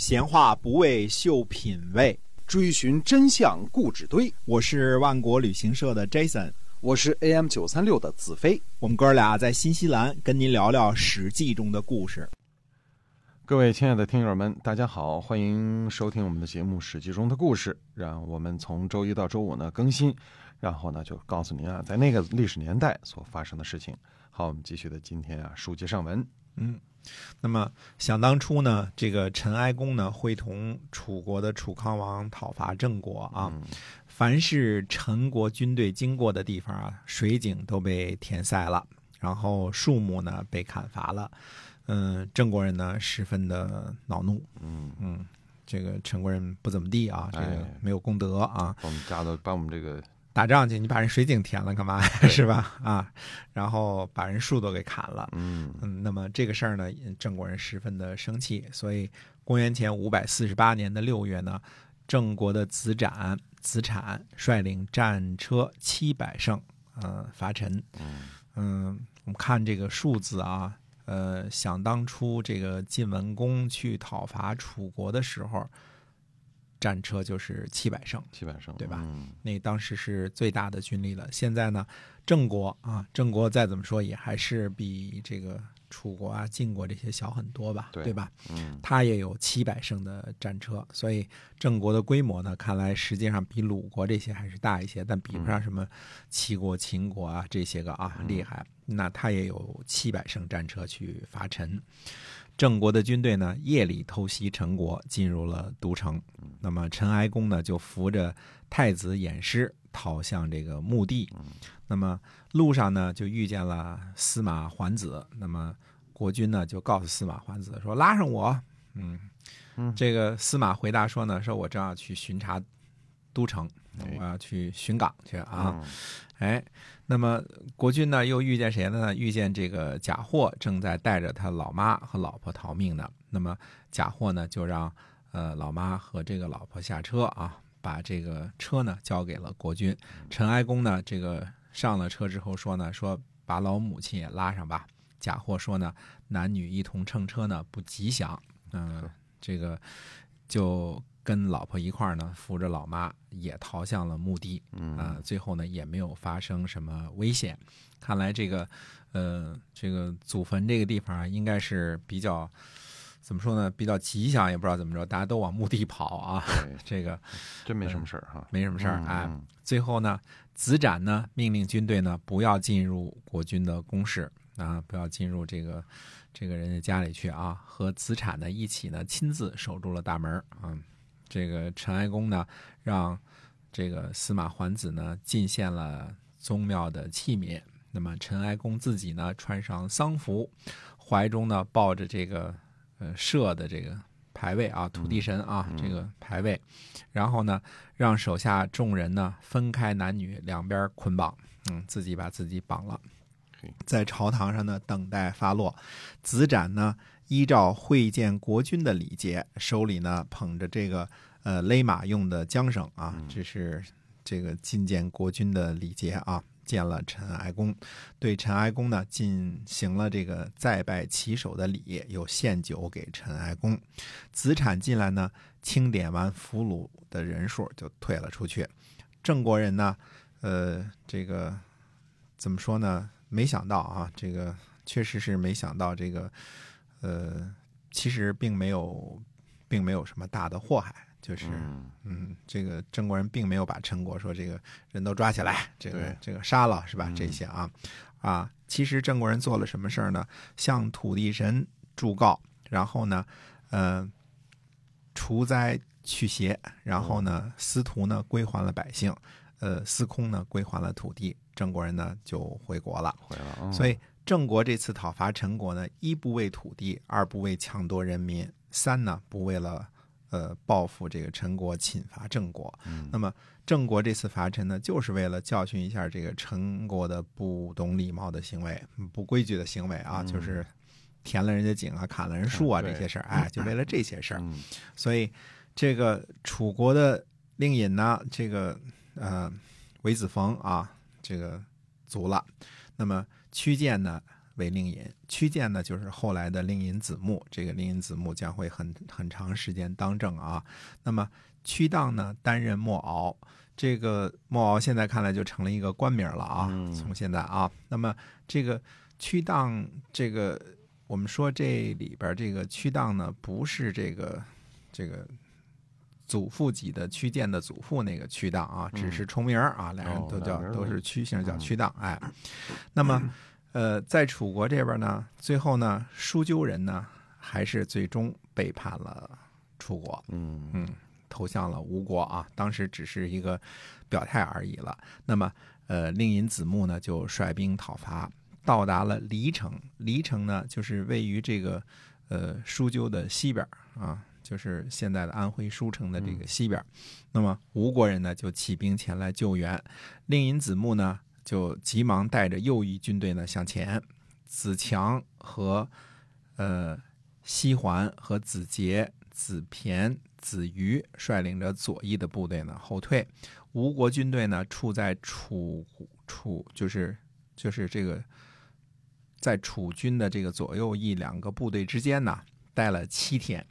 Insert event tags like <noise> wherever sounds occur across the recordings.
闲话不为秀品味，追寻真相固执堆。我是万国旅行社的 Jason，我是 AM 九三六的子飞。我们哥俩在新西兰跟您聊聊《史记》中的故事。各位亲爱的听友们，大家好，欢迎收听我们的节目《史记》中的故事。让我们从周一到周五呢更新，然后呢就告诉您啊，在那个历史年代所发生的事情。好，我们继续的今天啊，书接上文。嗯，那么想当初呢，这个陈哀公呢，会同楚国的楚康王讨伐郑国啊。凡是陈国军队经过的地方啊，水井都被填塞了，然后树木呢被砍伐了。嗯，郑国人呢十分的恼怒。嗯嗯，这个陈国人不怎么地啊，这个没有功德啊。把我们家都把我们这个打仗去，你把人水井填了干嘛？是吧？啊，然后把人树都给砍了。嗯嗯，那么这个事儿呢，郑国人十分的生气，所以公元前五百四十八年的六月呢，郑国的子展、子产率领战车七百乘，呃，伐陈。嗯我们看这个数字啊，呃，想当初这个晋文公去讨伐楚国的时候，战车就是七百乘。七百胜，对吧嗯那当时是最大的军力了。现在呢，郑国啊，郑国再怎么说也还是比这个楚国啊、晋国这些小很多吧，对吧？嗯他也有七百乘的战车，所以郑国的规模呢，看来实际上比鲁国这些还是大一些，但比不上什么齐国、秦国啊这些个啊厉害。那他也有七百乘战车去伐陈。郑国的军队呢，夜里偷袭陈国，进入了都城。那么陈哀公呢，就扶着太子偃师逃向这个墓地。那么路上呢，就遇见了司马桓子。那么国君呢，就告诉司马桓子说：“拉上我。”嗯，这个司马回答说呢：“说我正要去巡查都城，哎我要去巡岗去啊。嗯哎，那么国君呢又遇见谁了呢？遇见这个贾货正在带着他老妈和老婆逃命呢。那么贾货呢就让呃老妈和这个老婆下车啊，把这个车呢交给了国君。陈哀公呢这个上了车之后说呢，说把老母亲也拉上吧。贾货说呢，男女一同乘车呢不吉祥。嗯、这个就跟老婆一块儿呢，扶着老妈也逃向了墓地。嗯啊、最后呢也没有发生什么危险。看来这个，呃，这个祖坟这个地方啊，应该是比较怎么说呢？比较吉祥，也不知道怎么着，大家都往墓地跑啊。<laughs> 这个真没什么事儿哈。没什么事儿啊哎。嗯最后呢，子展呢命令军队呢不要进入国军的宫室啊，不要进入这个这个人家家里去啊，和子产呢一起呢亲自守住了大门儿啊。这个陈哀公呢让这个司马桓子呢进献了宗庙的器皿，那么陈哀公自己呢穿上丧服，怀中呢抱着这个呃社的这个牌位啊，土地神啊、这个牌位，然后呢让手下众人呢分开男女两边捆绑，嗯，自己把自己绑了，在朝堂上呢等待发落。子展呢依照会见国君的礼节，手里呢捧着这个呃勒马用的缰绳啊，这是这个觐见国君的礼节啊。见了陈哀公，对陈哀公呢进行了这个再拜旗手的礼，又献酒给陈哀公。子产进来呢，清点完俘虏的人数就退了出去。郑国人呢，呃，这个怎么说呢？没想到啊，这个确实是没想到，这个呃，其实并没有，并没有什么大的祸害，就是嗯嗯，这个郑国人并没有把陈国说这个人都抓起来，这个这个杀了是吧？嗯这些啊啊，其实郑国人做了什么事儿呢？向土地神祝告，然后呢，呃，除灾去邪，然后呢，司徒呢归还了百姓，呃，司空呢归还了土地，郑国人呢就回国了。回了啊。所以郑国这次讨伐陈国呢，一不为土地，二不为抢夺人民，三呢不为了呃报复这个陈国侵伐郑国。嗯那么郑国这次伐陈呢，就是为了教训一下这个陈国的不懂礼貌的行为、不规矩的行为啊，嗯就是填了人家井啊、砍了人树啊嗯这些事儿，哎，就为了这些事儿。嗯所以这个楚国的令尹呢，这个呃韦子冯啊，这个卒了。那么屈建呢，为令尹，屈建呢就是后来的令尹子木。这个令尹子木将会很很长时间当政啊。那么屈荡呢担任莫敖，这个莫敖现在看来就成了一个官名了啊。嗯从现在啊，那么这个屈荡这个我们说这里边这个屈荡呢不是这个这个。祖父级的屈建的祖父那个屈当啊，只是重名啊，俩人哦都叫都是屈姓，叫嗯屈当。哎，那么呃，在楚国这边呢，最后呢，舒鸠人呢，还是最终背叛了楚国，嗯嗯，投向了吴国啊。当时只是一个表态而已了。那么，呃，令尹子木呢，就率兵讨伐，到达了黎城。黎城呢，就是位于这个呃舒鸠的西边儿啊，就是现在的安徽舒城的这个西边儿。那么吴国人呢，就起兵前来救援。令尹子木呢，就急忙带着右翼军队呢向前。子强和呃西环和子杰、子骈、子瑜率领着左翼的部队呢后退。吴国军队呢处在楚楚就是就是这个在楚军的这个左右翼两个部队之间呢待了七天。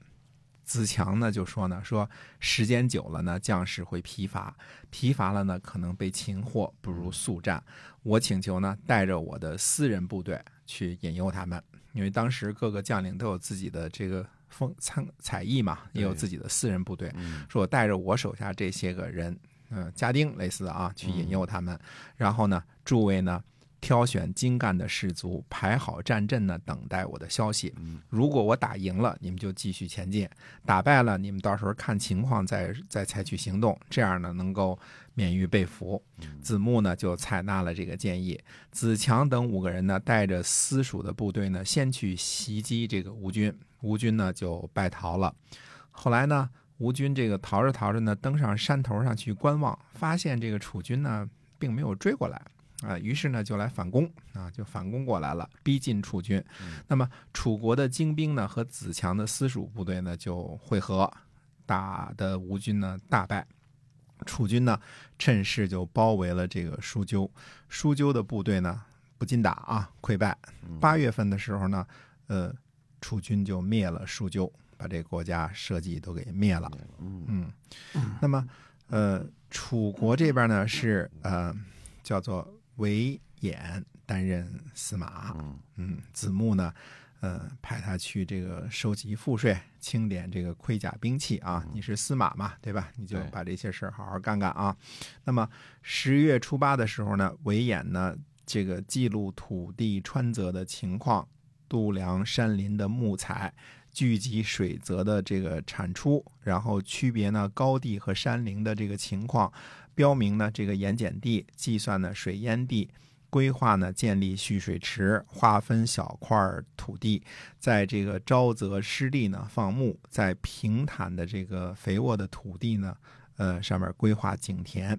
子强呢就说呢说时间久了呢将士会疲乏，疲乏了呢可能被擒获，不如速战。我请求呢带着我的私人部队去引诱他们，因为当时各个将领都有自己的这个风参才艺嘛，也有自己的私人部队。嗯说我带着我手下这些个人，呃，家丁类似的啊，去引诱他们。然后呢，诸位呢，挑选精干的士卒，排好战阵呢，等待我的消息。嗯如果我打赢了，你们就继续前进；打败了，你们到时候看情况再再采取行动。这样呢，能够免于被俘。子木呢就采纳了这个建议。子强等五个人呢，带着私属的部队呢，先去袭击这个吴军，吴军呢就败逃了。后来呢，吴军这个逃着逃着呢，登上山头上去观望，发现这个楚军呢并没有追过来。啊，于是呢就来反攻啊，就反攻过来了，逼近楚军。那么楚国的精兵呢和子强的私属部队呢就会合，打的吴军呢大败。楚军呢趁势就包围了这个舒鸠，舒鸠的部队呢不禁打啊，溃败。八月份的时候呢，呃，楚军就灭了舒鸠，把这个国家社稷都给灭了。嗯嗯，那么呃，楚国这边呢是呃叫做韦衍担任司马，嗯嗯，子木呢，呃，派他去这个收集赋税，清点这个盔甲兵器啊。你是司马嘛，对吧？你就把这些事儿好好干干啊。那么十月初八的时候呢，韦衍呢，这个记录土地川泽的情况，度量山林的木材。聚集水泽的这个产出，然后区别呢高地和山林的这个情况，标明呢这个盐碱地，计算呢水淹地，规划呢建立蓄水池，划分小块土地，在这个沼泽湿地呢放牧，在平坦的这个肥沃的土地呢，呃上面规划井田。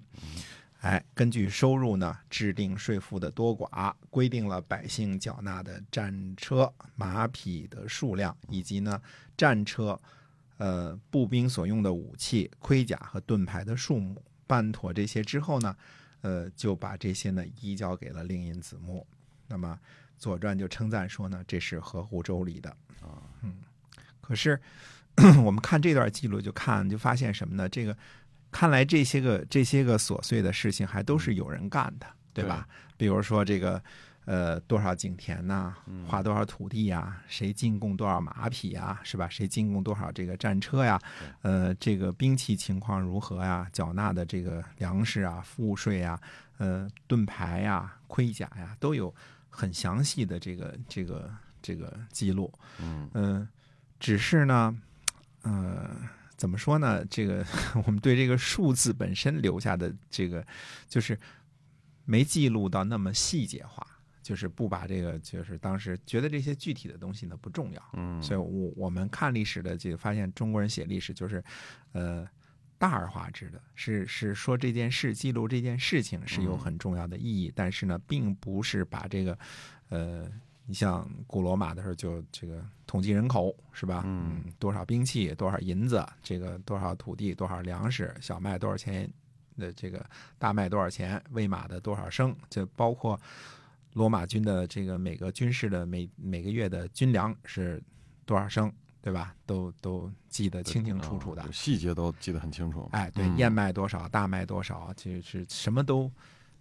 哎，根据收入呢，制定税赋的多寡，规定了百姓缴纳的战车、马匹的数量，以及呢战车、呃步兵所用的武器、盔甲和盾牌的数目。办妥这些之后呢，呃，就把这些呢移交给了令尹子木。那么《左传》就称赞说呢，这是合乎周礼的。啊，嗯，可是 <clears throat> 我们看这段记录，就看就发现什么呢？这个看来这些个这些个琐碎的事情，还都是有人干的，对吧？比如说这个呃多少井田呐、划多少土地呀、谁进贡多少马匹呀，是吧？谁进贡多少这个战车呀？呃，这个兵器情况如何呀？缴纳的这个粮食啊、赋税啊、呃盾牌呀、盔甲呀，都有很详细的这个这个这个记录。嗯嗯，只是呢，呃，怎么说呢？这个 <laughs> 我们对这个数字本身留下的这个，就是没记录到那么细节化，就是不把这个，就是当时觉得这些具体的东西呢不重要，嗯，所以我我们看历史的这个发现，中国人写历史就是，呃。大而化之的是是说这件事记录这件事情是有很重要的意义，但是呢，并不是把这个，呃，你像古罗马的时候就这个统计人口是吧？嗯，多少兵器，多少银子，这个多少土地，多少粮食，小麦多少钱的这个大麦多少钱，喂马的多少升，就包括罗马军的这个每个军事的每每个月的军粮是多少升，对吧？都都记得清清楚楚的啊。细节都记得很清楚。哎，对，嗯燕麦多少，大麦多少，就是什么都，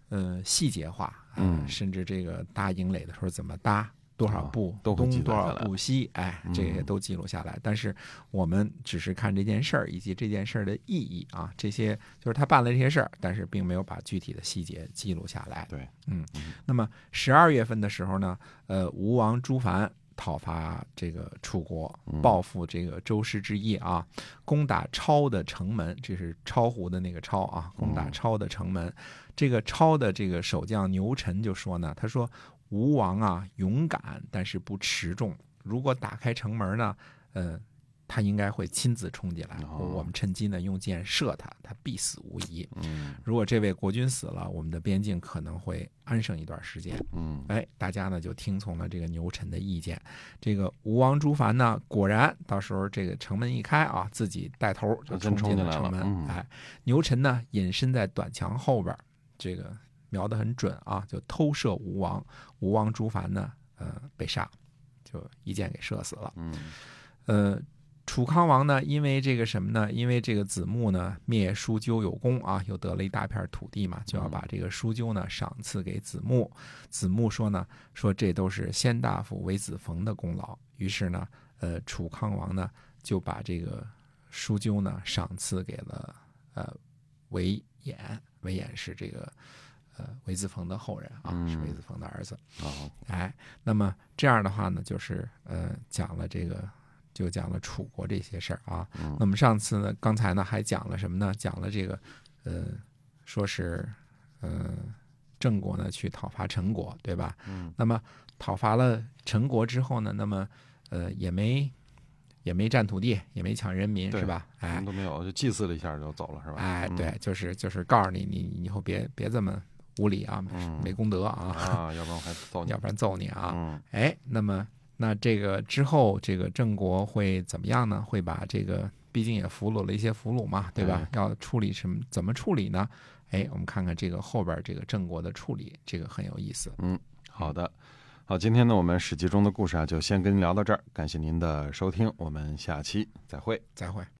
呃，细节化，呃嗯甚至这个搭营垒的时候怎么搭，多少哦步，东多少步西，哎，这些嗯都记录下来。但是我们只是看这件事儿以及这件事儿的意义啊，这些就是他办了这些事儿，但是并没有把具体的细节记录下来。对，嗯嗯，那么十二月份的时候呢，呃，吴王朱凡讨伐这个楚国，嗯报复这个周师之役啊，攻打超的城门，这是超湖的那个超啊，攻打嗯超的城门。这个超的这个守将牛臣就说呢，他说吴王啊勇敢，但是不持重，如果打开城门呢，呃。他应该会亲自冲进来，哦我们趁机呢用箭射他，他必死无疑。嗯如果这位国君死了，我们的边境可能会安生一段时间。嗯哎，大家呢就听从了这个牛臣的意见。这个吴王朱凡呢，果然到时候这个城门一开啊，自己带头就冲冲进了了城门。嗯哎，牛臣呢隐身在短墙后边，这个瞄得很准啊，就偷射吴王。吴王朱凡呢，呃，被杀，就一箭给射死了。嗯呃，楚康王呢，因为这个什么呢？因为这个子木呢灭叔鸠有功啊，又得了一大片土地嘛，就要把这个叔鸠呢赏赐给子木。子木说呢，说这都是先大夫韦子冯的功劳。于是呢，呃，楚康王呢就把这个叔鸠呢赏赐给了呃韦衍。韦衍是这个呃韦子鹏的后人啊，是嗯韦子鹏的儿子。哦哎，那么这样的话呢，就是呃讲了这个，就讲了楚国这些事儿啊。嗯那么上次呢，刚才呢还讲了什么呢？讲了这个，呃，说是呃郑国呢去讨伐陈国，对吧？嗯那么讨伐了陈国之后呢，那么呃也没也没占土地，也没抢人民，是吧？什哎么都没有，就祭祀了一下就走了是吧？哎，嗯对，就是就是告诉你，你你以后别别这么无礼啊，嗯没功德啊，啊，<laughs> 要不然我还揍你要。不然揍你啊。嗯哎，那么那这个之后，这个郑国会怎么样呢？会把这个，毕竟也俘虏了一些俘虏嘛，对吧？要处理什么？怎么处理呢？哎，我们看看这个后边这个郑国的处理，这个很有意思。嗯好的，好，今天呢，我们史记中的故事啊，就先跟您聊到这儿，感谢您的收听，我们下期再会。再会。